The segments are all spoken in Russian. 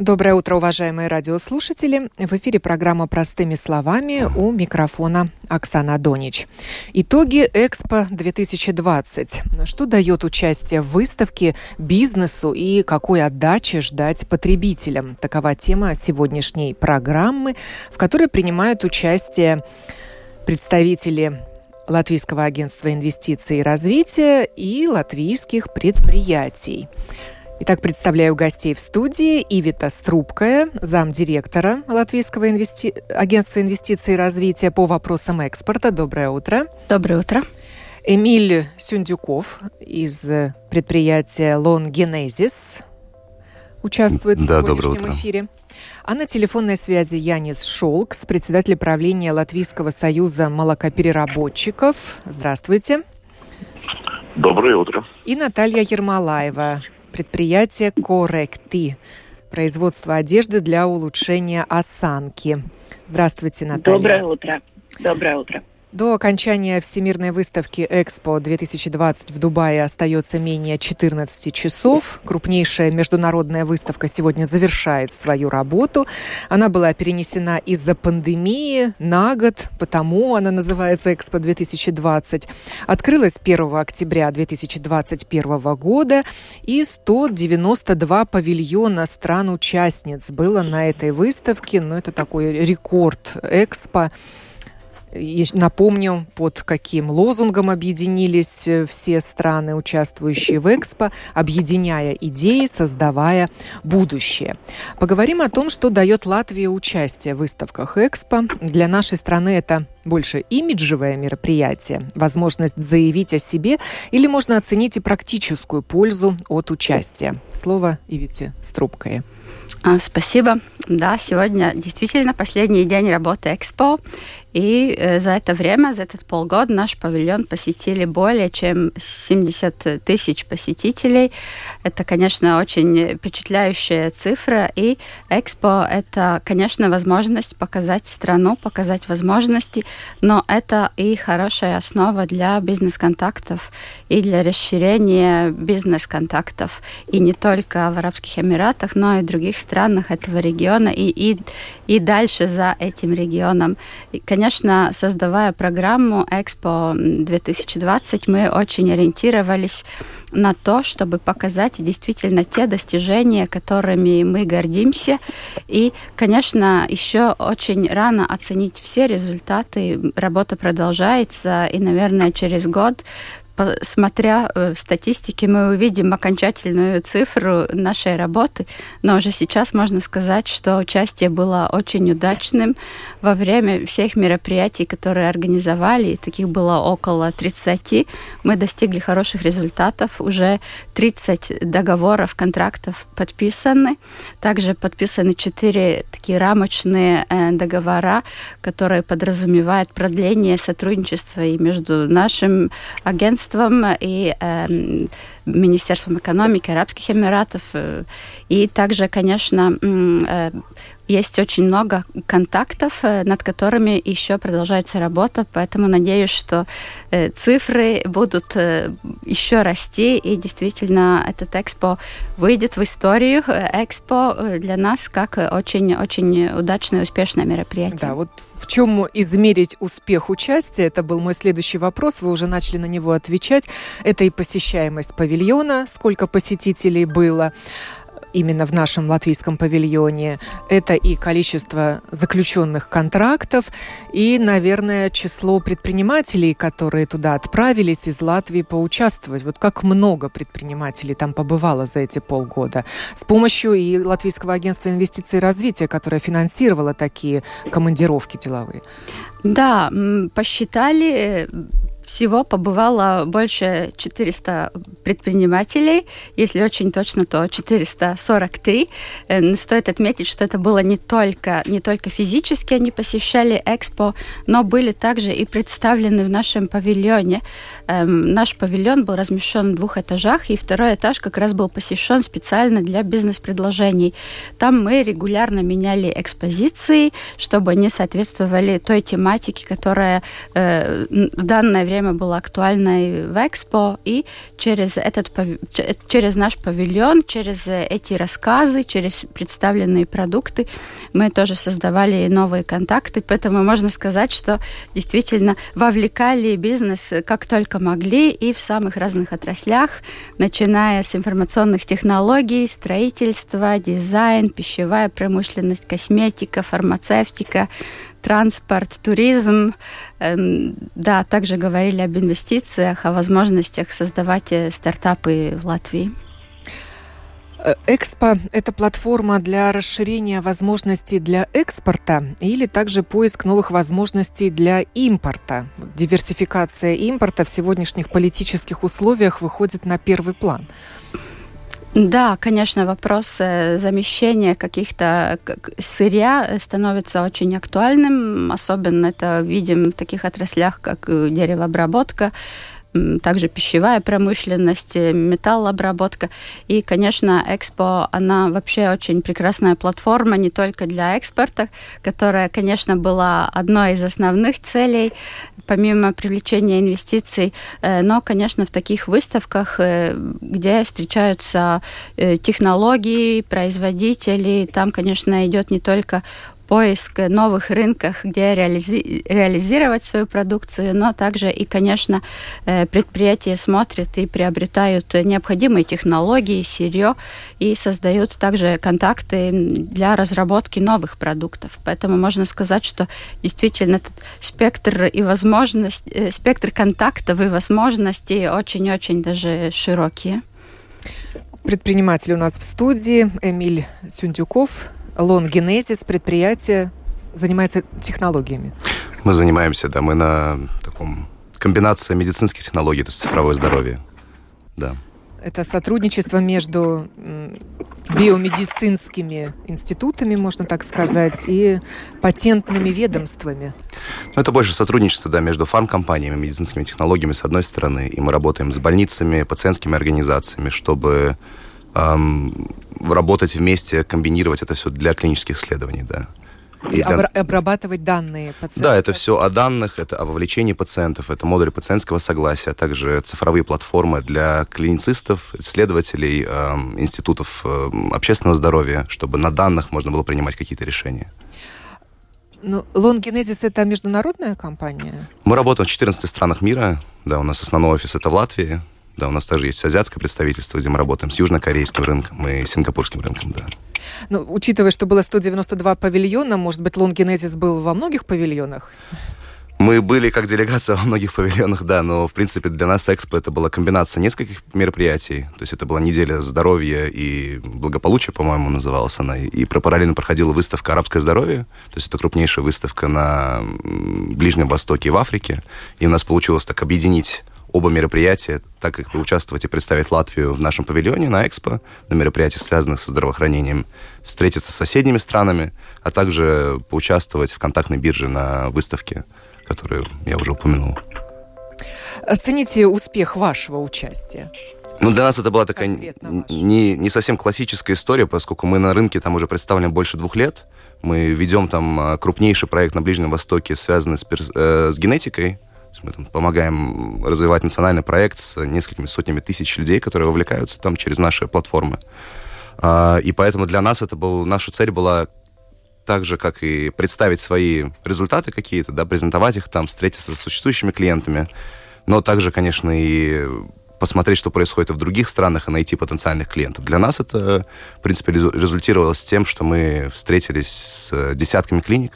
Доброе утро, уважаемые радиослушатели. В эфире программа «Простыми словами» у микрофона Оксана Донич. Итоги Экспо-2020. Что дает участие в выставке бизнесу и какой отдачи ждать потребителям? Такова тема сегодняшней программы, в которой принимают участие представители Латвийского агентства инвестиций и развития и латвийских предприятий. Итак, представляю гостей в студии. Ивита Струбкая, замдиректора Латвийского инвести... агентства инвестиций и развития по вопросам экспорта. Доброе утро. Доброе утро. Эмиль Сюндюков из предприятия Лон Генезис участвует да, в сегодняшнем эфире. А на телефонной связи Янис Шолкс, председатель правления Латвийского союза молокопереработчиков. Здравствуйте. Доброе утро. И Наталья Ермолаева, предприятие «Корректи» производство одежды для улучшения осанки. Здравствуйте, Наталья. Доброе утро. Доброе утро. До окончания Всемирной выставки «Экспо-2020» в Дубае остается менее 14 часов. Крупнейшая международная выставка сегодня завершает свою работу. Она была перенесена из-за пандемии на год, потому она называется «Экспо-2020». Открылась 1 октября 2021 года, и 192 павильона стран-участниц было на этой выставке. Но ну, это такой рекорд «Экспо». Напомню, под каким лозунгом объединились э, все страны, участвующие в Экспо, объединяя идеи, создавая будущее. Поговорим о том, что дает Латвия участие в выставках Экспо. Для нашей страны это больше имиджевое мероприятие, возможность заявить о себе, или можно оценить и практическую пользу от участия. Слово Ивите Струбкое. А, спасибо. Да, сегодня действительно последний день работы Экспо. И э, за это время, за этот полгода наш павильон посетили более чем 70 тысяч посетителей. Это, конечно, очень впечатляющая цифра. И Экспо – это, конечно, возможность показать страну, показать возможности, но это и хорошая основа для бизнес-контактов и для расширения бизнес-контактов. И не только в Арабских Эмиратах, но и в других странах этого региона и, и, и дальше за этим регионом. И, конечно, создавая программу Экспо 2020, мы очень ориентировались на то, чтобы показать действительно те достижения, которыми мы гордимся. И, конечно, еще очень рано оценить все результаты. Работа продолжается, и, наверное, через год смотря э, в статистике, мы увидим окончательную цифру нашей работы, но уже сейчас можно сказать, что участие было очень удачным. Во время всех мероприятий, которые организовали, таких было около 30, мы достигли хороших результатов. Уже 30 договоров, контрактов подписаны. Также подписаны 4 такие рамочные э, договора, которые подразумевают продление сотрудничества и между нашим агентством strøm i eh, Министерством экономики Арабских Эмиратов. Э, и также, конечно, э, есть очень много контактов, э, над которыми еще продолжается работа, поэтому надеюсь, что цифры будут еще расти, и действительно этот экспо выйдет в историю. Экспо для нас как очень-очень удачное, успешное мероприятие. Да, вот в чем измерить успех участия? Это был мой следующий вопрос. Вы уже начали на него отвечать. Это и посещаемость павильона, сколько посетителей было именно в нашем латвийском павильоне. Это и количество заключенных контрактов, и, наверное, число предпринимателей, которые туда отправились из Латвии поучаствовать. Вот как много предпринимателей там побывало за эти полгода. С помощью и Латвийского агентства инвестиций и развития, которое финансировало такие командировки деловые. Да, посчитали всего побывало больше 400 предпринимателей. Если очень точно, то 443. Э, стоит отметить, что это было не только, не только физически они посещали Экспо, но были также и представлены в нашем павильоне. Эм, наш павильон был размещен в двух этажах, и второй этаж как раз был посещен специально для бизнес-предложений. Там мы регулярно меняли экспозиции, чтобы они соответствовали той тематике, которая э, в данное время была актуальной в Экспо, и через, этот, через наш павильон, через эти рассказы, через представленные продукты мы тоже создавали новые контакты, поэтому можно сказать, что действительно вовлекали бизнес как только могли и в самых разных отраслях, начиная с информационных технологий, строительства, дизайн, пищевая промышленность, косметика, фармацевтика, транспорт, туризм. Эм, да, также говорили об инвестициях, о возможностях создавать э, стартапы в Латвии. Э, Экспо – это платформа для расширения возможностей для экспорта или также поиск новых возможностей для импорта. Диверсификация импорта в сегодняшних политических условиях выходит на первый план. Да, конечно, вопрос замещения каких-то сырья становится очень актуальным. Особенно это видим в таких отраслях, как э, деревообработка, также пищевая промышленность, э, металлообработка. И, конечно, Экспо, она вообще очень прекрасная платформа не только для экспорта, которая, конечно, была одной из основных целей, помимо привлечения инвестиций, э, но, конечно, в таких выставках, э, где встречаются технологии, производители, там, конечно, идет не только поиск новых рынков, где реализи реализировать свою продукцию, но также и, конечно, э, предприятия смотрят и приобретают необходимые технологии, сырье и создают также контакты для разработки новых продуктов. Поэтому можно сказать, что действительно этот спектр и возможность, э, спектр контактов и возможностей очень-очень даже широкие. Предприниматель у нас в студии Эмиль Сюндюков, Лонгенезис, предприятие, занимается технологиями. Мы занимаемся, да, мы на таком комбинации медицинских технологий, то есть цифровое здоровье. Да. Это сотрудничество между биомедицинскими институтами, можно так сказать, и патентными ведомствами. Ну, это больше сотрудничество да, между фармкомпаниями, медицинскими технологиями с одной стороны, и мы работаем с больницами, пациентскими организациями, чтобы работать вместе, комбинировать это все для клинических исследований, да. И для... обрабатывать данные пациентов. Да, это все о данных, это о вовлечении пациентов, это модули пациентского согласия, а также цифровые платформы для клиницистов, исследователей, э, институтов э, общественного здоровья, чтобы на данных можно было принимать какие-то решения. Ну, Лонгенезис это международная компания? Мы работаем в 14 странах мира. Да, у нас основной офис это в Латвии. Да, у нас также есть азиатское представительство, где мы работаем с южнокорейским рынком и сингапурским рынком, да. Ну, учитывая, что было 192 павильона, может быть, Лонгенезис был во многих павильонах? Мы были как делегация во многих павильонах, да, но, в принципе, для нас Экспо это была комбинация нескольких мероприятий. То есть это была неделя здоровья и благополучия, по-моему, называлась она. И параллельно проходила выставка «Арабское здоровье». То есть это крупнейшая выставка на Ближнем Востоке и в Африке. И у нас получилось так объединить оба мероприятия, так как поучаствовать и представить Латвию в нашем павильоне на Экспо, на мероприятиях, связанных со здравоохранением, встретиться с соседними странами, а также поучаствовать в контактной бирже на выставке, которую я уже упомянул. Оцените успех вашего участия. Ну, для нас это была такая не, не совсем классическая история, поскольку мы на рынке там уже представлены больше двух лет. Мы ведем там а, крупнейший проект на Ближнем Востоке, связанный с, э, с генетикой, мы там помогаем развивать национальный проект с несколькими сотнями тысяч людей, которые вовлекаются там через наши платформы. А, и поэтому для нас это был, наша цель была так же, как и представить свои результаты какие-то, да, презентовать их там, встретиться с существующими клиентами, но также, конечно, и посмотреть, что происходит в других странах и найти потенциальных клиентов. Для нас это, в принципе, результировалось тем, что мы встретились с десятками клиник,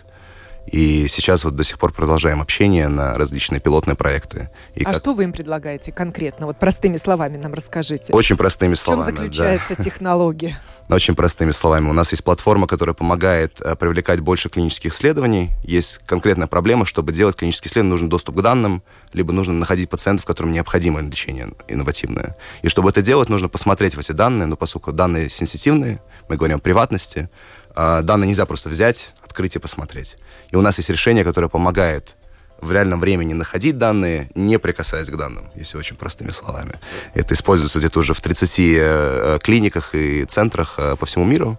И сейчас вот до сих пор продолжаем общение на различные пилотные проекты. И а как... что вы им предлагаете конкретно? Вот простыми словами нам расскажите. Очень простыми словами. В чем заключается да. технология? Очень простыми словами. У нас есть платформа, которая помогает э, привлекать больше клинических исследований. Есть конкретная проблема, чтобы делать клинические исследования, нужен доступ к данным, либо нужно находить пациентов, которым необходимо лечение инновативное. И чтобы это делать, нужно посмотреть в эти данные, но поскольку данные сенситивные, мы говорим о приватности, данные нельзя просто взять, открыть и посмотреть. И у нас есть решение, которое помогает в реальном времени находить данные, не прикасаясь к данным, если очень простыми словами. Это используется где-то уже в 30 э, клиниках и центрах э, по всему миру.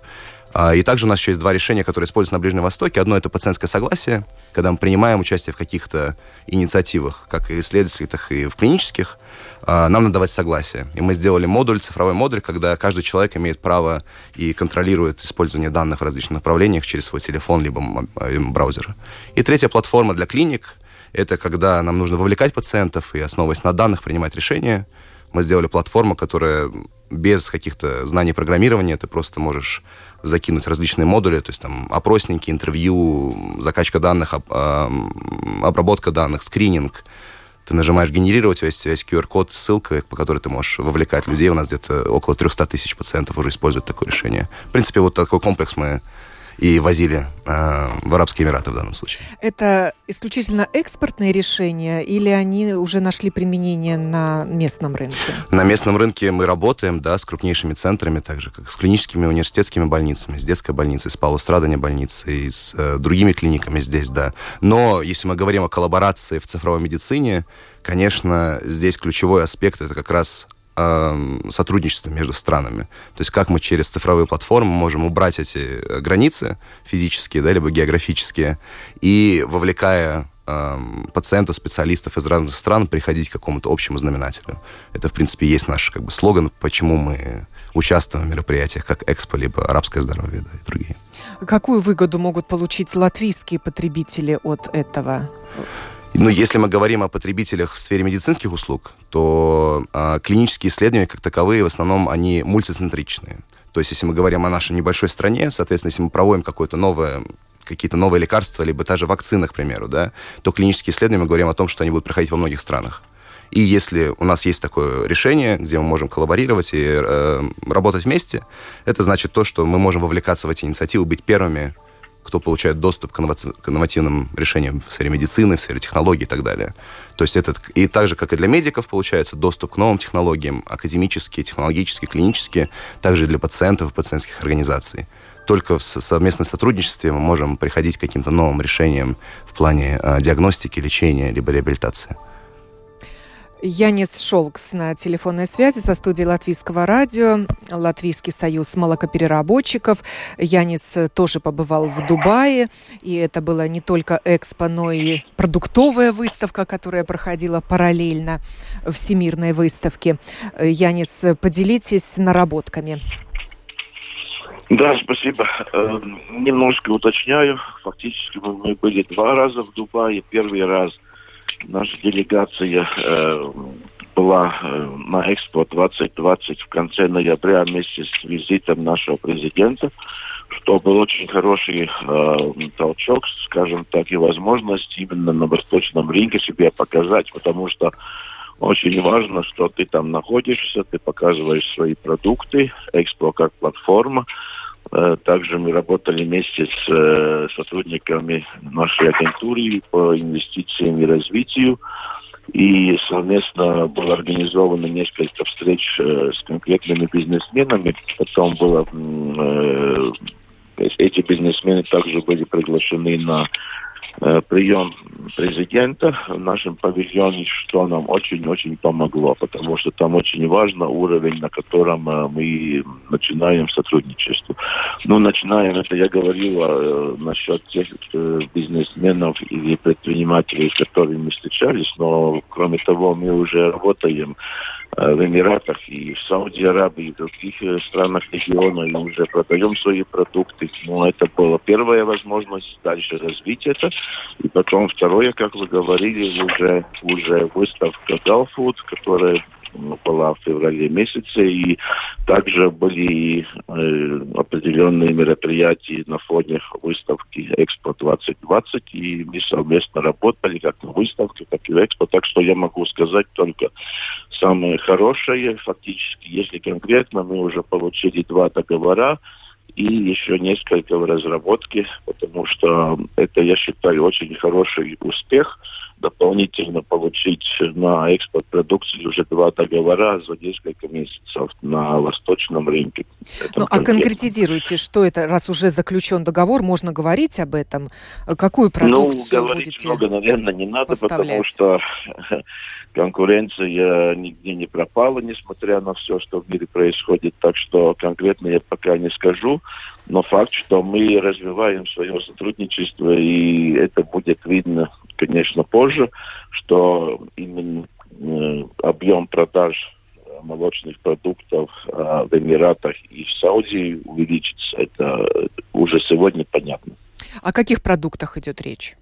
А, и также у нас еще есть два решения, которые используются на Ближнем Востоке. Одно — это пациентское согласие, когда мы принимаем участие в каких-то инициативах, как и исследовательских, так и в клинических, а, нам надо давать согласие. И мы сделали модуль, цифровой модуль, когда каждый человек имеет право и контролирует использование данных в различных направлениях через свой телефон либо э, браузер. И третья платформа для клиник — это когда нам нужно вовлекать пациентов и, основываясь на данных, принимать решения. Мы сделали платформу, которая без каких-то знаний программирования ты просто можешь закинуть различные модули, то есть там опросники, интервью, закачка данных, обработка данных, скрининг, ты нажимаешь генерировать, у тебя есть QR-код, ссылка, по которой ты можешь вовлекать людей. У нас где-то около 300 тысяч пациентов уже используют такое решение. В принципе, вот такой комплекс мы и возили э, в Арабские Эмираты в данном случае. Это исключительно экспортные решения или они уже нашли применение на местном рынке? На местном рынке мы работаем, да, с крупнейшими центрами, также как с клиническими университетскими больницами, с детской больницей, с Страдания больницей, с э, другими клиниками здесь, да. Но если мы говорим о коллаборации в цифровой медицине, конечно, здесь ключевой аспект это как раз сотрудничество между странами. То есть как мы через цифровые платформы можем убрать эти э, границы физические, да, либо географические, и вовлекая пациентов, специалистов из разных стран приходить к какому-то общему знаменателю. Это, в принципе, есть наш как бы, слоган, почему мы участвуем в мероприятиях, как Экспо, либо Арабское здоровье да, и другие. Какую выгоду могут получить латвийские потребители от этого? Ну, если мы говорим о потребителях в сфере медицинских услуг, то э, клинические исследования, как таковые, в основном, они мультицентричные. То есть, если мы говорим о нашей небольшой стране, соответственно, если мы проводим какое-то новое какие-то новые лекарства, либо даже вакцины, к примеру, да, то клинические исследования мы говорим о том, что они будут проходить во многих странах. И если у нас есть такое решение, где мы можем коллаборировать и э, работать вместе, это значит то, что мы можем вовлекаться в эти инициативы, быть первыми кто получает доступ к, инновативным решениям в сфере медицины, в сфере технологий и так далее. То есть этот, и так же, как и для медиков, получается доступ к новым технологиям, академические, технологические, клинические, также и для пациентов и пациентских организаций. Только в совместном сотрудничестве мы можем приходить к каким-то новым решениям в плане э, диагностики, лечения, либо реабилитации. Янис Шолкс на телефонной связи со студией Латвийского радио, Латвийский союз молокопереработчиков. Янис тоже побывал в Дубае, и это была не только экспо, но и продуктовая выставка, которая проходила параллельно Всемирной выставке. Янис, поделитесь наработками. Да, спасибо. Э, немножко уточняю. Фактически мы были два раза в Дубае. Первый раз – Наша делегация э, была э, на Экспо 2020 в конце ноября вместе с визитом нашего президента, что был очень хороший э, толчок, скажем так, и возможность именно на восточном рынке себе показать, потому что очень важно, что ты там находишься, ты показываешь свои продукты, Экспо как платформа, также мы работали вместе с э, сотрудниками нашей агентуры по инвестициям и развитию. И совместно было организовано несколько встреч э, с конкретными бизнесменами. Потом было эти бизнесмены также были приглашены на Э, прием президента в нашем павильоне, что нам очень-очень помогло, потому что там очень важно уровень, на котором э, мы начинаем сотрудничество. Ну, начинаем, это я говорил э, насчет тех бизнесменов или предпринимателей, с которыми мы встречались, но кроме того, мы уже работаем Э, в Эмиратах и в Сауди Аравии, и в других э, странах региона, и уже продаем свои продукты. Но это была первая возможность дальше развить это. И потом второе, как вы говорили, уже, уже выставка Галфуд, которая была в феврале месяце, и также были э, определенные мероприятия на фоне выставки Экспо 2020, и мы совместно работали как на выставке, так и в Экспо, так что я могу сказать только самое хорошее, фактически, если конкретно, мы уже получили два договора, и еще несколько в разработке, потому что это, я считаю, очень хороший успех дополнительно получить на экспорт продукции уже два договора за несколько месяцев на восточном рынке. Ну, а конкретизируйте, что это, раз уже заключен договор, можно говорить об этом? Какую ну, продукцию ну, говорить будете много, наверное, не надо, поставлять? потому что конкуренция нигде не пропала, несмотря на все, что в мире происходит. Так что конкретно я пока не скажу. Но факт, что мы развиваем свое сотрудничество, и это будет видно, конечно, позже, что именно э, объем продаж молочных продуктов э, в Эмиратах и в Саудии увеличится. Это уже сегодня понятно. О каких продуктах идет речь?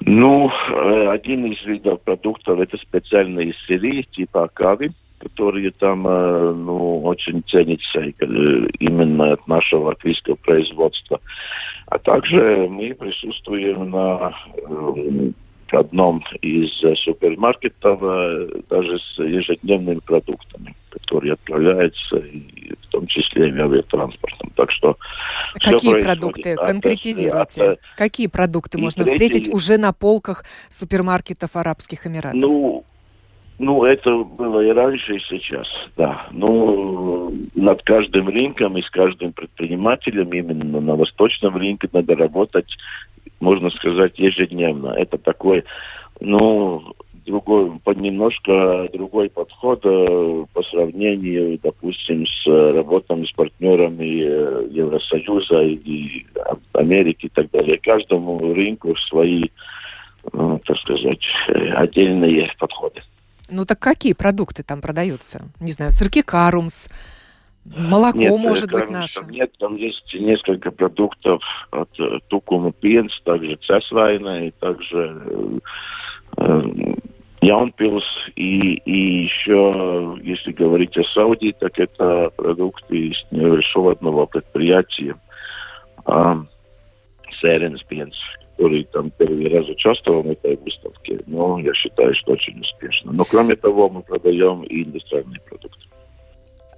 Ну, э, один из видов продуктов это специальные сыры типа кави, которые там э, ну, очень ценятся э, именно от нашего латвийского производства. А также мы присутствуем на одном из супермаркетов даже с ежедневными продуктами, которые отправляются и в том числе и авиатранспортом. Так что Какие продукты? От, Конкретизируйте. От, Какие продукты можно третий... встретить уже на полках супермаркетов Арабских Эмиратов? Ну, ну, это было и раньше, и сейчас, да. Ну, над каждым рынком и с каждым предпринимателем именно на восточном рынке надо работать, можно сказать, ежедневно. Это такой, ну, другой, немножко другой подход э, по сравнению, допустим, с работами с партнерами э, Евросоюза и Америки и так далее. Каждому рынку свои, ну, так сказать, э, отдельные подходы. Ну так какие продукты там продаются? Не знаю, сырки Карумс, молоко нет, может быть наше? Нет, там есть несколько продуктов от Тукума Пенс, также Цесвайна и также э, Яунпилс и, и еще, если говорить о Саудии, так это продукты из небольшого одного предприятия Сэренс Пенс, который там первый раз участвовал в этой выставке. Но я считаю, что очень успешно. Но кроме того, мы продаем и индустриальные продукты.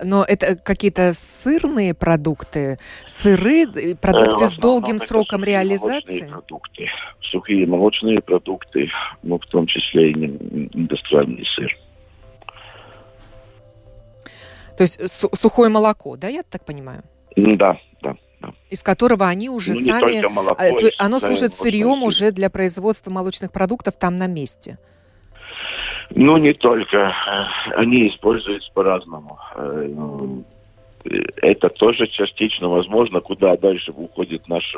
Но это какие-то сырные продукты, сыры, э, продукты э, с долгим сроком реализации? Продукты, сухие молочные продукты, ну, в том числе и индустриальный сыр. То есть сухое молоко, да, я так понимаю? Да, да. Из которого они уже ну, сами... Молоко, а, оно служит сырьем уже для производства молочных продуктов там на месте. Ну, не только. Они используются по-разному. Э, ну, это тоже частично возможно, куда дальше уходит наш,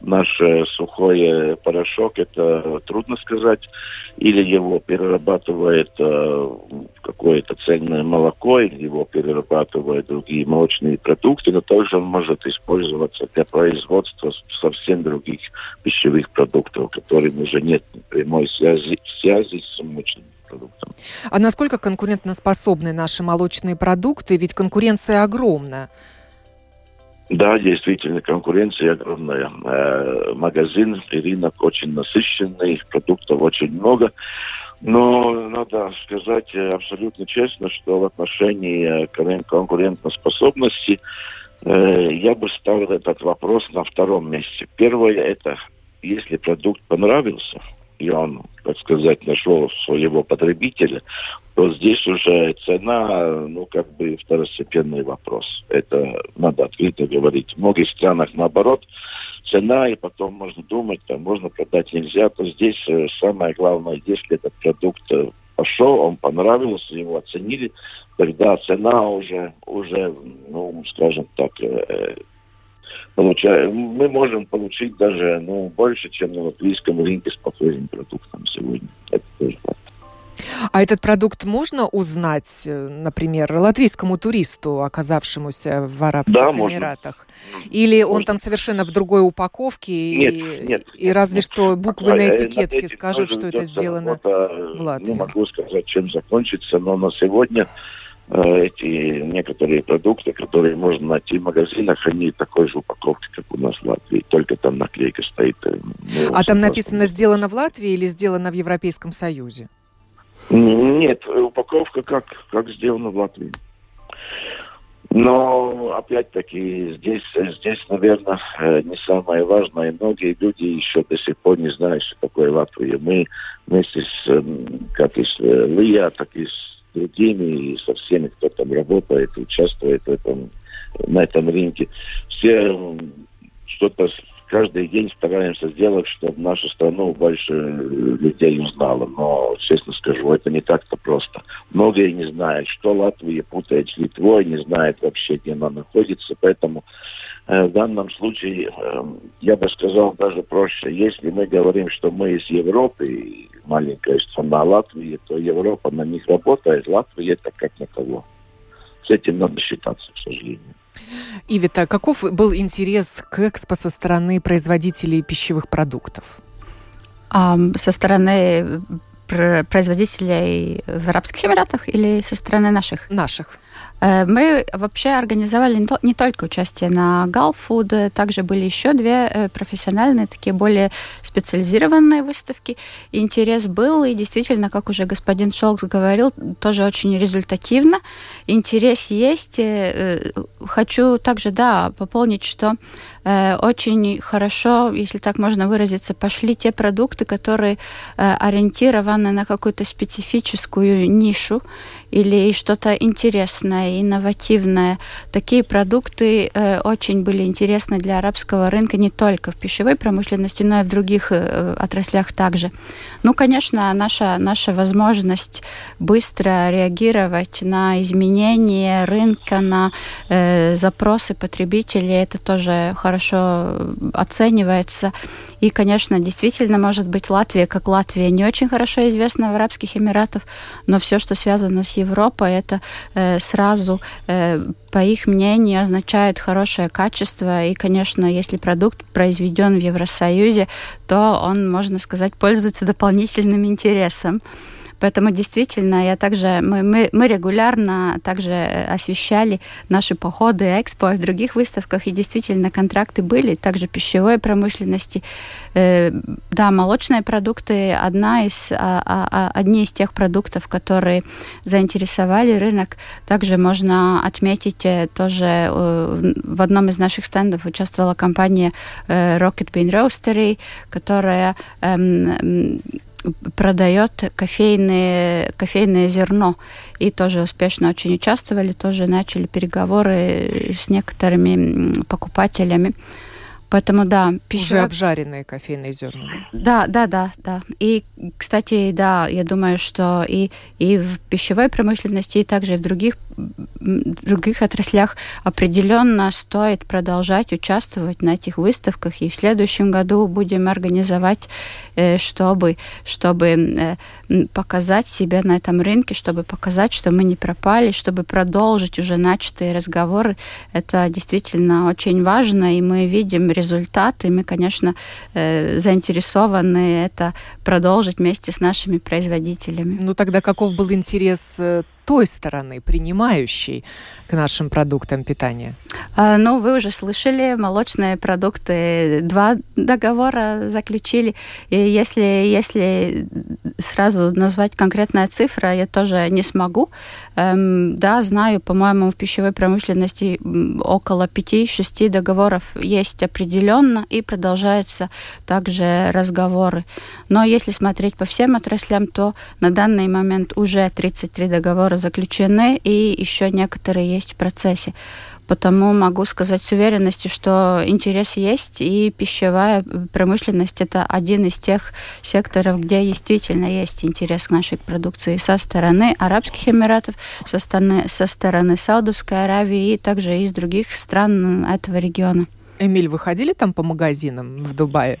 наш сухой порошок, это трудно сказать. Или его перерабатывает э, какое-то ценное молоко, его перерабатывают другие молочные продукты, но также он может использоваться для производства совсем других пищевых продуктов, которым уже нет прямой связи, связи с молочными продуктам. А насколько конкурентоспособны наши молочные продукты? Ведь конкуренция огромна. Да, действительно, конкуренция огромная. Э, магазин и рынок очень насыщенный, продуктов очень много. Но надо сказать абсолютно честно, что в отношении конкурентоспособности э, я бы ставил этот вопрос на втором месте. Первое – это если продукт понравился – и он, так сказать, нашел своего потребителя, то здесь уже цена, ну, как бы второстепенный вопрос. Это надо открыто говорить. В многих странах наоборот, цена, и потом можно думать, там можно продать нельзя, то здесь э, самое главное, если этот продукт э, пошел, он понравился, его оценили, тогда цена уже, уже ну, скажем так, э, получаем, мы можем получить даже ну, больше, чем на латвийском рынке с похожим продуктом сегодня. Это тоже факт. А этот продукт можно узнать, э, например, латвийскому туристу, оказавшемуся в Арабских да, Эмиратах? Можно. Или можно. он там совершенно в другой упаковке? Нет, и, нет. И разве нет. что буквы на этикетке скажут, что это сделано в Латвии? Не могу сказать, чем закончится, но на сегодня Э, эти некоторые продукты, которые можно найти в магазинах, они такой же упаковки, как у нас в Латвии, только там наклейка стоит. Э, ну, а там написано «сделано в Латвии» или «сделано в Европейском Союзе»? Нет, упаковка как, как сделана в Латвии. Но, опять-таки, здесь, здесь, наверное, э, не самое важное. Многие люди еще до сих пор не знают, что такое Латвия. Мы вместе с, эм, как и с Лия, так и с другими и со всеми, кто там работает, участвует в этом, на этом рынке. Все что-то каждый день стараемся сделать, чтобы нашу страну больше людей узнало. Но, честно скажу, это не так-то просто. Многие не знают, что Латвия путает с Литвой, не знают вообще, где она находится. Поэтому э, в данном случае, э, я бы сказал даже проще. Если мы говорим, что мы из Европы, маленькая страна Латвии, то Европа на них работает. Латвия это как на кого. С этим надо считаться, к сожалению. Ивита, каков был интерес к экспо со стороны производителей пищевых продуктов? со стороны производителей в Арабских Эмиратах или со стороны наших? Наших. Э, мы вообще организовали не только участие на Галфуд, также были еще две э, профессиональные, такие более специализированные выставки. Интерес был, и действительно, как уже господин Шолкс говорил, тоже очень результативно. Интерес есть. Э, хочу также, да, пополнить, что очень хорошо, если так можно выразиться, пошли те продукты, которые ориентированы на какую-то специфическую нишу или что-то интересное, инновативное. Такие продукты э, очень были интересны для арабского рынка не только в пищевой промышленности, но и в других э, отраслях также. Ну, конечно, наша, наша возможность быстро реагировать на изменения рынка, на э, запросы потребителей, это тоже хорошо оценивается. И, конечно, действительно, может быть, Латвия, как Латвия, не очень хорошо известна в Арабских Эмиратах, но все, что связано с Европой, это э, сразу, э, по их мнению, означает хорошее качество. И, конечно, если продукт произведен в Евросоюзе, то он, можно сказать, пользуется дополнительным интересом. Поэтому действительно я также мы, мы, мы регулярно также э, освещали наши походы экспо и в других выставках, и действительно контракты были, также пищевой промышленности. Э, да, молочные продукты одна из, а, а, а, одни из тех продуктов, которые заинтересовали рынок. Также можно отметить э, тоже в одном из наших стендов участвовала компания Rocket Bean Roastery, которая эм, продает кофейное, кофейное зерно. И тоже успешно очень участвовали, тоже начали переговоры с некоторыми покупателями. Поэтому да, пища... Уже обжаренные кофейные зерна. Да, да, да, да. И, кстати, да, я думаю, что и, и в пищевой промышленности, и также и в других, других отраслях определенно стоит продолжать участвовать на этих выставках. И в следующем году будем организовать, э, чтобы, чтобы э, показать себя на этом рынке, чтобы показать, что мы не пропали, чтобы продолжить уже начатые разговоры. Это действительно очень важно, и мы видим результаты. Мы, конечно, э, заинтересованы это продолжить вместе с нашими производителями. Ну тогда каков был интерес э, той стороны, принимающей к нашим продуктам питания? А, ну, вы уже слышали, молочные продукты, два договора заключили. И если, если сразу назвать конкретная цифра, я тоже не смогу. Эм, да, знаю, по-моему, в пищевой промышленности около 5-6 договоров есть определенно, и продолжаются также разговоры. Но если смотреть по всем отраслям, то на данный момент уже 33 договора заключены, и еще некоторые есть в процессе. Потому могу сказать с уверенностью, что интерес есть, и пищевая промышленность – это один из тех секторов, где действительно есть интерес к нашей продукции со стороны Арабских Эмиратов, со стороны, со стороны Саудовской Аравии и также из других стран этого региона. Эмиль, вы ходили там по магазинам в Дубае?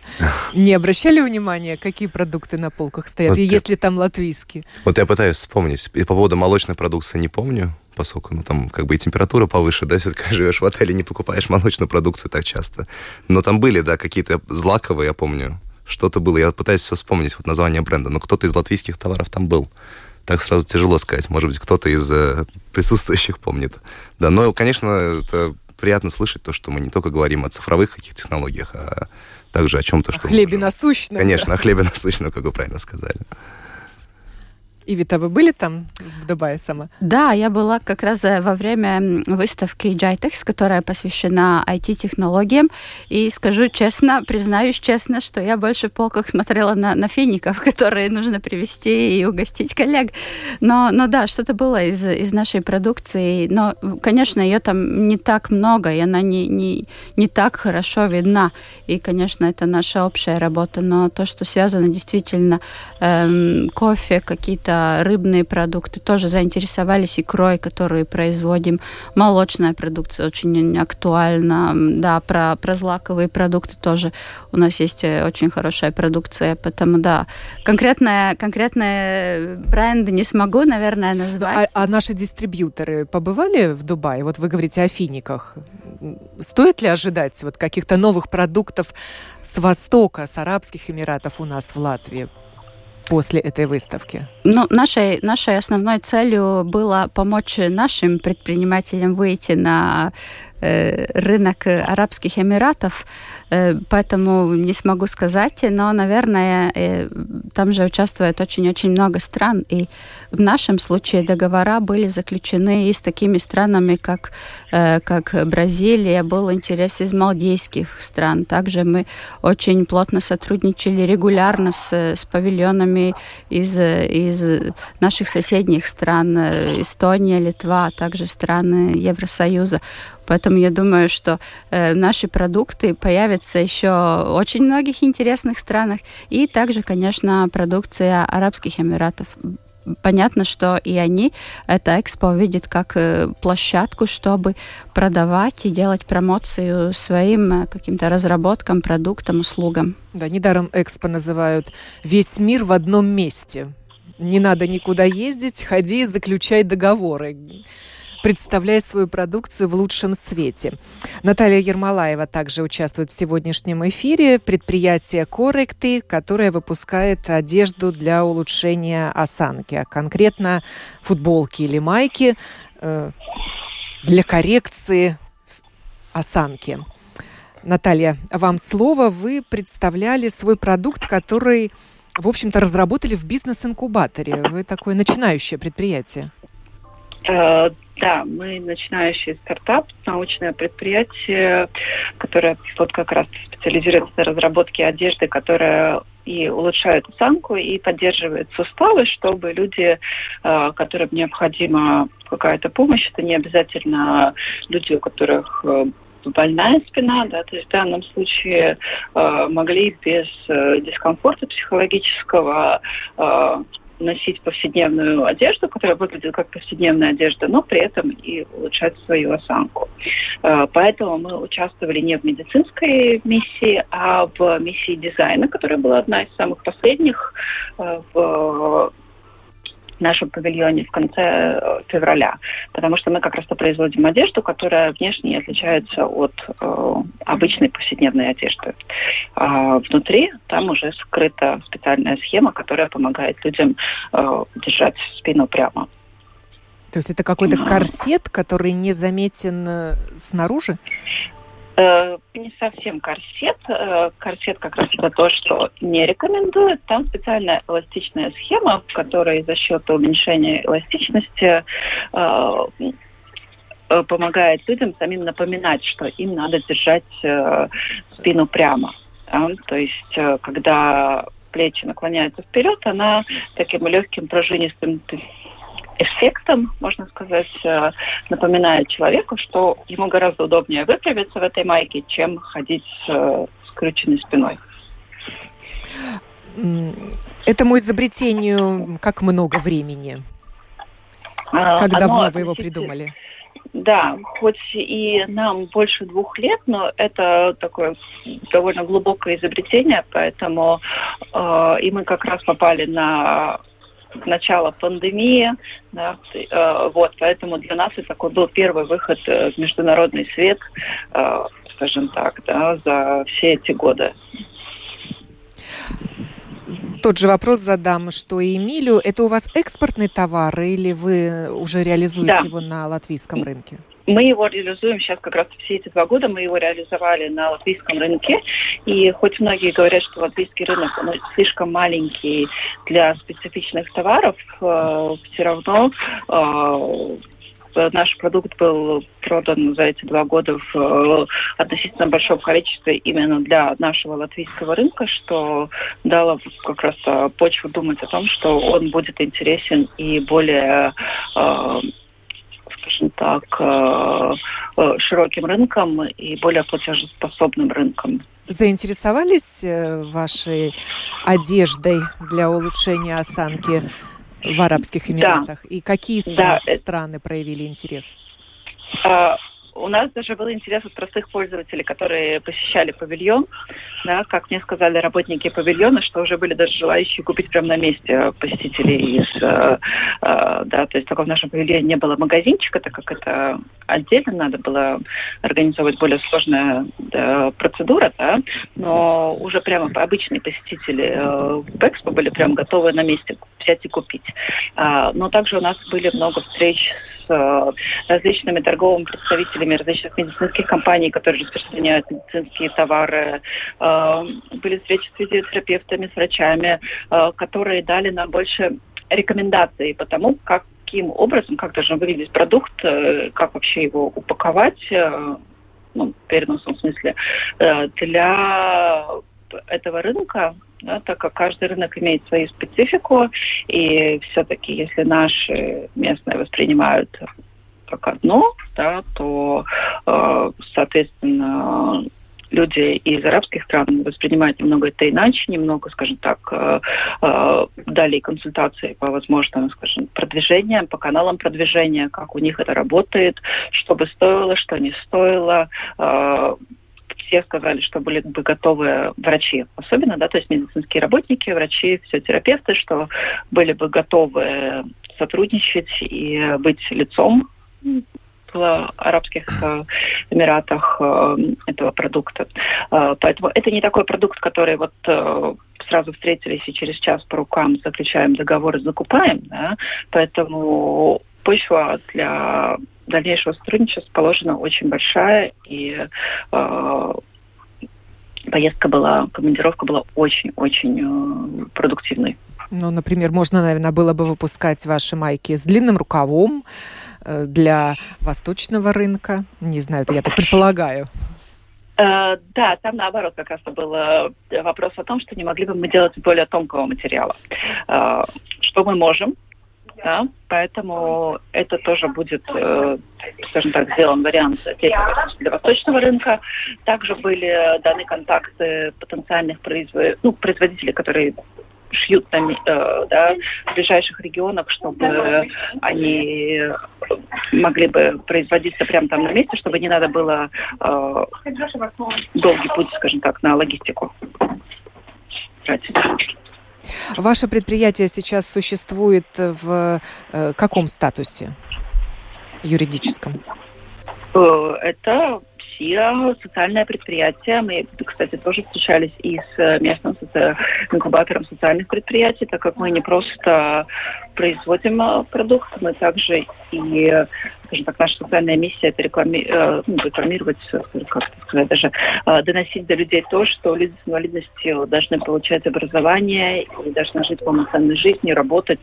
Не обращали внимания, какие продукты на полках стоят, вот и есть ли там латвийские? Вот я пытаюсь вспомнить. И по поводу молочной продукции не помню, поскольку ну, там как бы и температура повыше, да, все-таки живешь в отеле, не покупаешь молочную продукцию так часто. Но там были, да, какие-то злаковые, я помню, что-то было. Я пытаюсь все вспомнить, вот название бренда, но кто-то из латвийских товаров там был. Так сразу тяжело сказать. Может быть, кто-то из э, присутствующих помнит. Да, но, конечно, это приятно слышать то, что мы не только говорим о цифровых каких технологиях, а также о чем-то, что... О хлебе насущном. Конечно, о хлебе насущном, как вы правильно сказали. Ивита, вы были там в Дубае сама? Да, я была как раз э, во время выставки JITEX, которая посвящена IT-технологиям. И скажу честно, признаюсь честно, что я больше в полках смотрела на, на фиников, которые нужно привезти и угостить коллег. Но, но да, что-то было из, из нашей продукции. Но, конечно, ее там не так много, и она не, не, не так хорошо видна. И, конечно, это наша общая работа. Но то, что связано действительно эм, кофе, какие-то рыбные продукты тоже заинтересовались икрой, которую производим. Молочная продукция очень актуальна. Да, про, про злаковые продукты тоже у нас есть э, очень хорошая продукция. Поэтому, да, конкретные, конкретные бренды не смогу, наверное, назвать. А, а наши дистрибьюторы побывали в Дубае? Вот вы говорите о финиках. Стоит ли ожидать вот каких-то новых продуктов с Востока, с Арабских Эмиратов у нас в Латвии? После этой выставки? Ну, нашей, нашей основной целью было помочь нашим предпринимателям выйти на рынок Арабских Эмиратов, э, поэтому не смогу сказать, но, наверное, э, там же участвует очень-очень много стран, и в нашем случае договора были заключены и с такими странами, как, как Бразилия, был интерес из мальдейских стран. Также мы очень плотно сотрудничали регулярно с, с павильонами из, из наших соседних стран, Эстония, Литва, а также страны Евросоюза. Поэтому я думаю, что э, наши продукты появятся еще в очень многих интересных странах. И также, конечно, продукция Арабских Эмиратов понятно, что и они это экспо видят как э, площадку, чтобы продавать и делать промоцию своим э, каким-то разработкам, продуктам, услугам. Да, недаром экспо называют «весь мир в одном месте». Не надо никуда ездить, ходи и заключай договоры представляя свою продукцию в лучшем свете. Наталья Ермолаева также участвует в сегодняшнем эфире. Предприятие «Корректы», которое выпускает одежду для улучшения осанки, а конкретно футболки или майки э, для коррекции осанки. Наталья, вам слово. Вы представляли свой продукт, который, в общем-то, разработали в бизнес-инкубаторе. Вы такое начинающее предприятие. Да, мы начинающий стартап, научное предприятие, которое вот как раз специализируется на разработке одежды, которая и улучшает осанку, и поддерживает суставы, чтобы люди, э, которым необходима какая-то помощь, это не обязательно люди, у которых э, больная спина, да, то есть в данном случае э, могли без дискомфорта психологического носить повседневную одежду, которая выглядит как повседневная одежда, но при этом и улучшать свою осанку. Э, поэтому мы участвовали не в медицинской миссии, а в миссии дизайна, которая была одна из самых последних э, в в нашем павильоне в конце э, февраля, потому что мы как раз-то производим одежду, которая внешне отличается от э, обычной повседневной одежды. А внутри там уже скрыта специальная схема, которая помогает людям э, держать спину прямо. То есть это какой-то корсет, который не заметен э, снаружи? Э, не совсем корсет. Э, корсет как раз это то, что не рекомендуют. Там специальная эластичная схема, в которой за счет уменьшения эластичности э, помогает людям самим напоминать, что им надо держать спину прямо. То есть, когда плечи наклоняются вперед, она таким легким пружинистым эффектом, можно сказать, э, напоминает человеку, что ему гораздо удобнее выправиться в этой майке, чем ходить с э, скрученной спиной. Этому изобретению как много времени? А, Как давно вы его придумали? да, хоть и нам больше двух лет, но это такое довольно глубокое изобретение, поэтому э, и мы как раз попали на начало пандемии, да, э, вот, поэтому для нас это такой был первый выход в международный свет, э, скажем так, да, за все эти годы тот же вопрос задам, что и Эмилю. Это у вас экспортный товар или вы уже реализуете да. его на латвийском рынке? Мы его реализуем сейчас как раз все эти два года. Мы его реализовали на латвийском рынке. И хоть многие говорят, что латвийский рынок он слишком маленький для специфичных товаров, э, все равно э, наш продукт был продан за эти два года в э, относительно большом количестве именно для нашего латвийского рынка, что дало как раз э, почву думать о том, что он будет интересен и более э, скажем так, широким рынком и более платежеспособным рынком. Заинтересовались вашей одеждой для улучшения осанки в Арабских Эмиратах? Да. И какие страны, да. страны проявили интерес? У нас даже был интерес от простых пользователей, которые посещали павильон. Да, как мне сказали работники павильона, что уже были даже желающие купить прямо на месте посетителей из... Э, э, да, то есть такого в нашем павильоне не было магазинчика, так как это отдельно надо было организовывать более сложная да, процедура, да, но уже прямо обычные посетители э, в Экспо были прям готовы на месте взять и купить. А, но также у нас были много встреч с э, различными торговыми представителями различных медицинских компаний, которые распространяют медицинские товары. Э, были встречи с физиотерапевтами, с врачами, э, которые дали нам больше рекомендаций по тому, как каким образом, как должен выглядеть продукт, как вообще его упаковать, ну, в переносном смысле, для этого рынка, да, так как каждый рынок имеет свою специфику, и все-таки если наши местные воспринимают как одно, да, то, э, соответственно, люди из арабских стран воспринимают немного это иначе, немного, скажем так, э, э, дали консультации по возможным, скажем, продвижениям, по каналам продвижения, как у них это работает, что бы стоило, что не стоило, э, все сказали, что были бы готовы врачи, особенно, да, то есть медицинские работники, врачи, физиотерапевты, что были бы готовы сотрудничать и быть лицом в Арабских э, Эмиратах э, этого продукта. Э, поэтому это не такой продукт, который вот сразу встретились и через час по рукам заключаем договор и закупаем. Да? Поэтому почва для дальнейшего сотрудничества положена очень большая, и э, поездка была, командировка была очень-очень э, продуктивной. Ну, например, можно, наверное, было бы выпускать ваши майки с длинным рукавом э, для восточного рынка. Не знаю, это я так предполагаю. Uh, да, там наоборот как раз был uh, вопрос о том, что не могли бы мы делать более тонкого материала. Uh, что мы можем, да, поэтому это тоже будет, э, скажем так, сделан вариант для восточного рынка. Также были даны контакты потенциальных производ... ну, производителей, которые шьют на, э, да, в ближайших регионах, чтобы они могли бы производиться прямо там на месте, чтобы не надо было э, долгий путь, скажем так, на логистику тратить. Ваше предприятие сейчас существует в э, каком статусе юридическом? Э, это все социальное предприятие. Мы, кстати, тоже встречались и с местным соци... инкубатором социальных предприятий, так как мы не просто производим э, продукт, мы также и скажем так, наша социальная миссия это реклами... Э, ну, рекламировать, э, как это сказать, даже э, доносить до людей то, что люди с инвалидностью должны получать образование и должны жить полноценной жизнью, работать,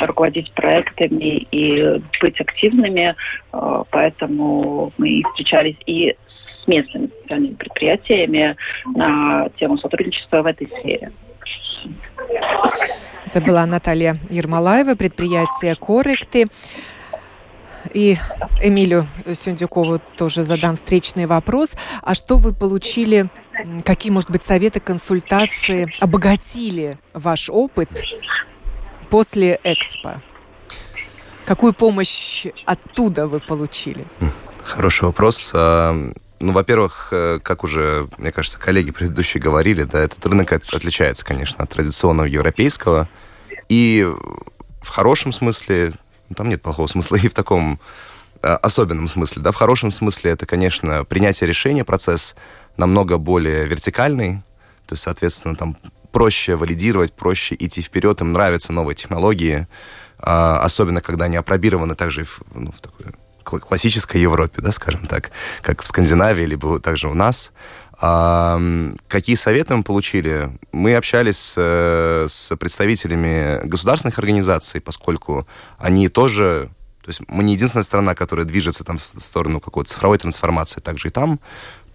руководить проектами и быть активными. Поэтому мы встречались и с местными социальными предприятиями на тему сотрудничества в этой сфере. Это была Наталья Ермолаева, предприятие «Корректы». И Эмилю Сюндюкову тоже задам встречный вопрос. А что вы получили, какие, может быть, советы, консультации обогатили ваш опыт после Экспо? Какую помощь оттуда вы получили? Хороший вопрос. Ну, во-первых, э, как уже, мне кажется, коллеги предыдущие говорили, да, этот рынок отличается, конечно, от традиционного европейского. И в хорошем смысле, ну, там нет плохого смысла, и в таком э, особенном смысле, да, в хорошем смысле это, конечно, принятие решения, процесс намного более вертикальный, то есть, соответственно, там проще валидировать, проще идти вперед, им нравятся новые технологии, а, особенно когда они опробированы также в, ну, в такой классической Европе, да, скажем так, как в Скандинавии, либо также у нас. А, какие советы мы получили? Мы общались с, с представителями государственных организаций, поскольку они тоже то есть мы не единственная страна, которая движется там в сторону какой-то цифровой трансформации, также и там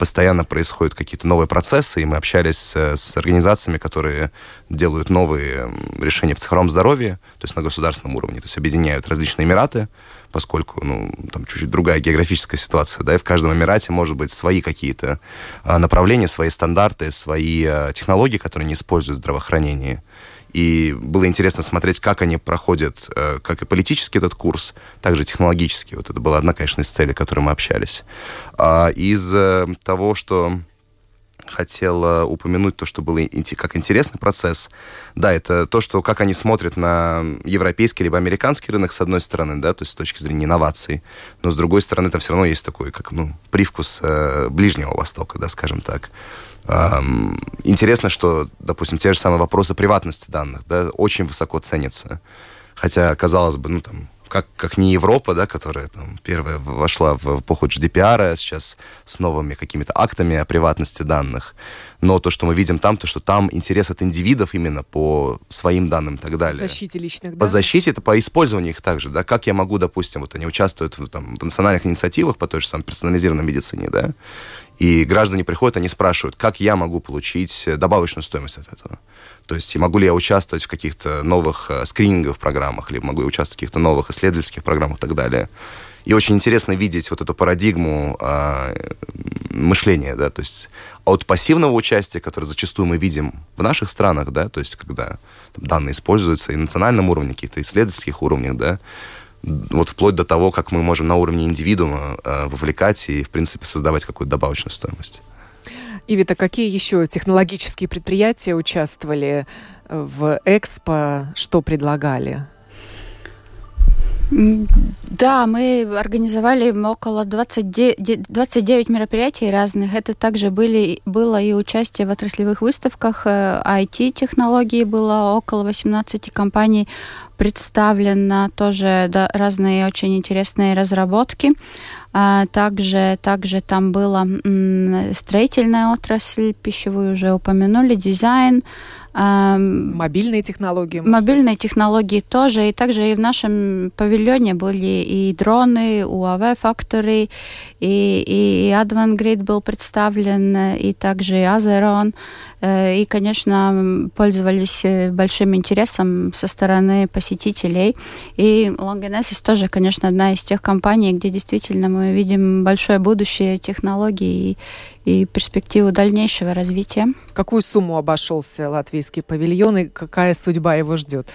постоянно происходят какие-то новые процессы, и мы общались с, организациями, которые делают новые решения в цифровом здоровье, то есть на государственном уровне, то есть объединяют различные эмираты, поскольку ну, там чуть-чуть другая географическая ситуация, да, и в каждом Эмирате может быть свои какие-то а, направления, свои стандарты, свои а, технологии, которые не используют в здравоохранении. И было интересно смотреть, как они проходят, э, как и политический этот курс, так же технологический. Вот это была одна, конечно, из целей, о которой мы общались. А, из э, того, что хотел упомянуть то, что был как интересный процесс. Да, это то, что как они смотрят на европейский либо американский рынок, с одной стороны, да, то есть с точки зрения инноваций, но с другой стороны, там все равно есть такой, как, ну, привкус э, Ближнего Востока, да, скажем так. Интересно, что, допустим, те же самые вопросы приватности данных, да, очень высоко ценятся. Хотя, казалось бы, ну, там, как, как не Европа, да, которая там первая вошла в эпоху GDPR, а сейчас с новыми какими-то актами о приватности данных. Но то, что мы видим там, то, что там интерес от индивидов именно по своим данным и так далее. По защите личных данных. По защите, это по использованию их также, да. Как я могу, допустим, вот они участвуют в, там, в национальных инициативах по той же самой персонализированной медицине, да, и граждане приходят, они спрашивают, как я могу получить добавочную стоимость от этого. То есть могу ли я участвовать в каких-то новых э, скрининговых программах, либо могу я участвовать в каких-то новых исследовательских программах и так далее. И очень интересно видеть вот эту парадигму э, мышления, да, то есть от пассивного участия, которое зачастую мы видим в наших странах, да, то есть когда там, данные используются и на национальном уровне, каких-то исследовательских уровнях, да, вот вплоть до того, как мы можем на уровне индивидуума э, вовлекать и, в принципе, создавать какую-то добавочную стоимость. Ивита, какие еще технологические предприятия участвовали в Экспо, что предлагали? Да, мы организовали около 29, 29 мероприятий разных. Это также были, было и участие в отраслевых выставках. IT-технологии э, было около 18 компаний представлено. Тоже да, разные очень интересные разработки. А также, также там была строительная отрасль, пищевую уже упомянули, дизайн, Мобильные технологии. Мобильные быть. технологии тоже. И также и в нашем павильоне были и дроны, UAV Factory, и, и, и Advangrid был представлен, и также и Azeron. Э, и, конечно, пользовались э, большим интересом со стороны посетителей. И Longenesis тоже, конечно, одна из тех компаний, где действительно мы видим большое будущее технологий и, перспективу дальнейшего развития. Какую сумму обошелся латвийский павильон и какая судьба его ждет?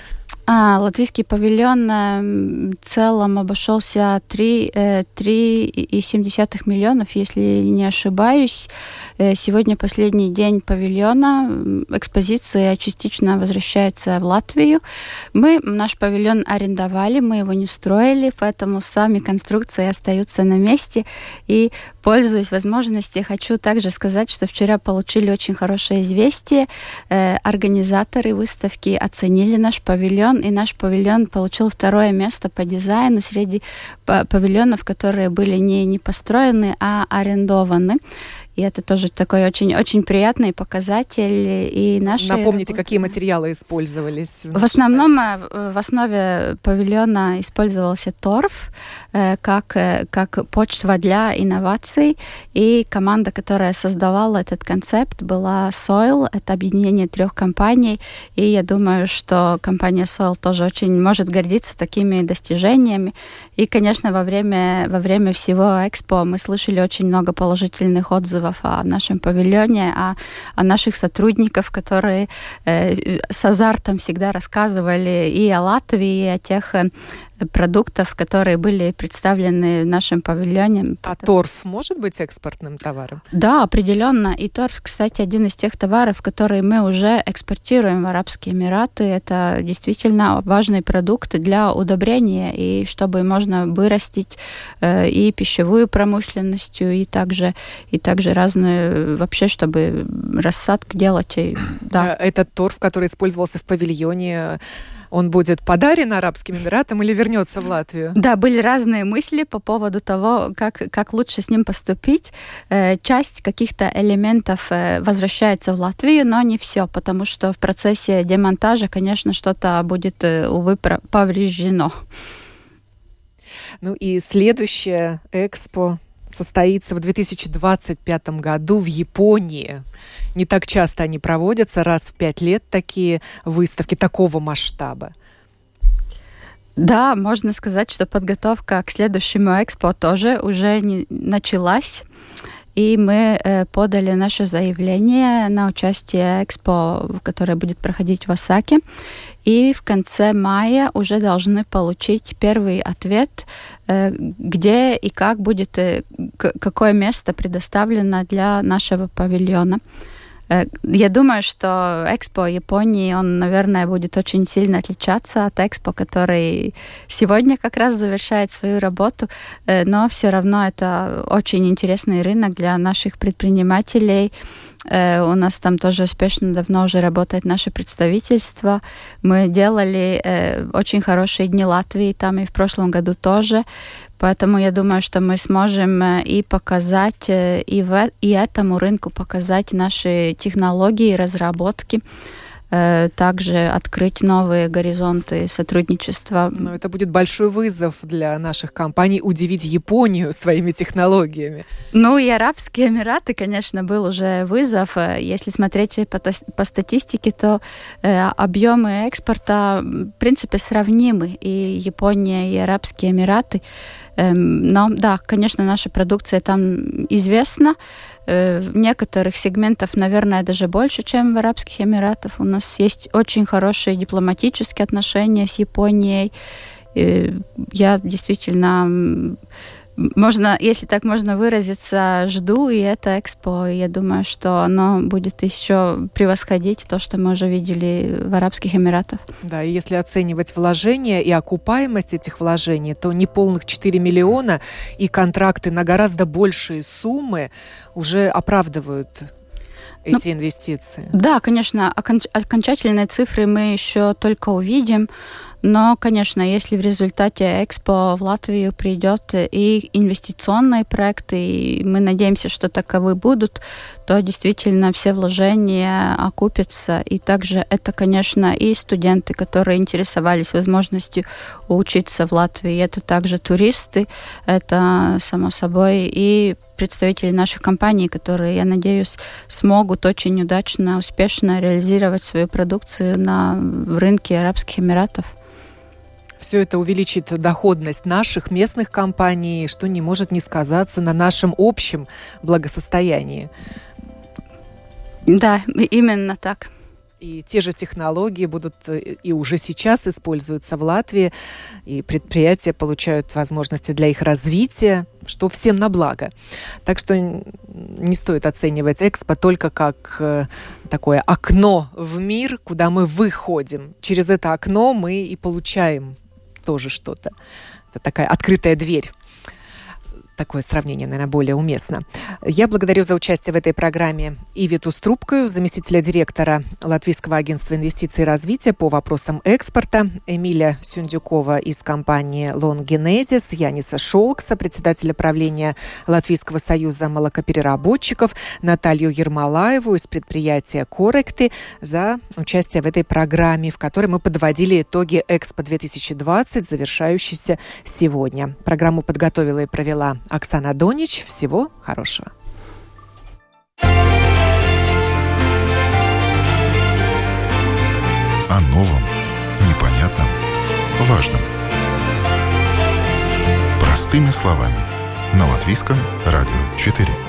А, латвийский павильон э, в целом обошелся 3,7 э, миллионов, если не ошибаюсь. Э, сегодня последний день павильона. Экспозиция частично возвращается в Латвию. Мы наш павильон арендовали, мы его не строили, поэтому сами конструкции остаются на месте. И, пользуясь возможностью, хочу также сказать, что вчера получили очень хорошее известие. Организаторы выставки оценили наш павильон и наш павильон получил второе место по дизайну среди павильонов, которые были не, не построены, а арендованы. И это тоже такой очень-очень приятный показатель. И наши Напомните, работы... какие материалы использовались? В, в основном э, в основе павильона использовался торф э, как, э, как почва для инноваций. И команда, которая создавала этот концепт, была Soil. Это объединение трех компаний. И я думаю, что компания Soil тоже очень может гордиться такими достижениями. И, конечно, во время, во время всего экспо мы слышали очень много положительных отзывов отзывов о нашем павильоне, о, о наших сотрудниках, которые э, с азартом всегда рассказывали и о Латвии, и о тех э, продуктов, которые были представлены в нашем павильоне. А торф может быть экспортным товаром? Да, определенно. И торф, кстати, один из тех товаров, которые мы уже экспортируем в Арабские Эмираты. Это действительно важный продукт для удобрения, и чтобы можно вырастить э, и пищевую промышленностью, и также, и также разные, вообще, чтобы рассадку делать. И, да. Э, этот торф, который использовался в павильоне, он будет подарен Арабским Эмиратам или вернется в Латвию? Да, были разные мысли по поводу того, как, как лучше с ним поступить. Э, часть каких-то элементов э, возвращается в Латвию, но не все, потому что в процессе демонтажа, конечно, что-то будет, э, увы, повреждено. Ну и следующее экспо состоится в 2025 году в Японии. Не так часто они проводятся, раз в пять лет такие выставки такого масштаба. Да, можно сказать, что подготовка к следующему экспо тоже уже не началась. И мы э, подали наше заявление на участие экспо, которое будет проходить в Осаке. И в конце мая уже должны получить первый ответ, э, где и как будет, э, какое место предоставлено для нашего павильона. Э, я думаю, что Экспо Японии, он, наверное, будет очень сильно отличаться от Экспо, который сегодня как раз завершает свою работу, но все равно это очень интересный рынок для наших предпринимателей. Э, у нас там тоже успешно давно уже работает наше представительство. Мы делали очень хорошие дни Латвии там и в прошлом году тоже. Поэтому я думаю, что мы сможем э, и показать, э, и, в, и этому рынку показать наши технологии, разработки э, также открыть новые горизонты сотрудничества. Но это будет большой вызов для наших компаний удивить Японию своими технологиями. Ну и Арабские Эмираты, конечно, был уже вызов. Если смотреть по, по статистике, то э, объемы экспорта в принципе сравнимы. И Япония, и Арабские Эмираты Эм, но да, конечно, наша продукция там известна. Э, некоторых сегментах, наверное, даже больше, чем в Арабских Эмиратах. У нас есть очень хорошие дипломатические отношения с Японией. Я действительно можно, если так можно выразиться, жду, и это экспо. Я думаю, что оно будет еще превосходить то, что мы уже видели в Арабских Эмиратах. Да, и если оценивать вложения и окупаемость этих вложений, то неполных 4 миллиона и контракты на гораздо большие суммы уже оправдывают ну, эти ну, инвестиции. Да, конечно, оконч окончательные цифры мы еще только увидим. Но, конечно, если в результате Экспо в Латвию придет и инвестиционные проекты, и мы надеемся, что таковы будут, то действительно все вложения окупятся. И также это, конечно, и студенты, которые интересовались возможностью учиться в Латвии. Это также туристы, это, само собой, и представители наших компаний, которые, я надеюсь, смогут очень удачно, успешно реализировать свою продукцию на рынке Арабских Эмиратов. Все это увеличит доходность наших местных компаний, что не может не сказаться на нашем общем благосостоянии. Да, именно так. И те же технологии будут э, и уже сейчас используются в Латвии, и предприятия получают возможности для их развития, что всем на благо. Так что не стоит оценивать Экспо только как э, такое окно в мир, куда мы выходим. Через это окно мы и получаем тоже что-то. Это такая открытая дверь такое сравнение, наверное, более уместно. Я благодарю за участие в этой программе Ивиту Струбкою, заместителя директора Латвийского агентства инвестиций и развития по вопросам экспорта, Эмиля Сюндюкова из компании Лон Генезис, Яниса Шолкса, председателя правления Латвийского союза молокопереработчиков, Наталью Ермолаеву из предприятия «Корректы» за участие в этой программе, в которой мы подводили итоги Экспо 2020, завершающейся сегодня. Программу подготовила и провела Оксана Донич. Всего хорошего. О новом, непонятном, важном. Простыми словами. На Латвийском радио 4.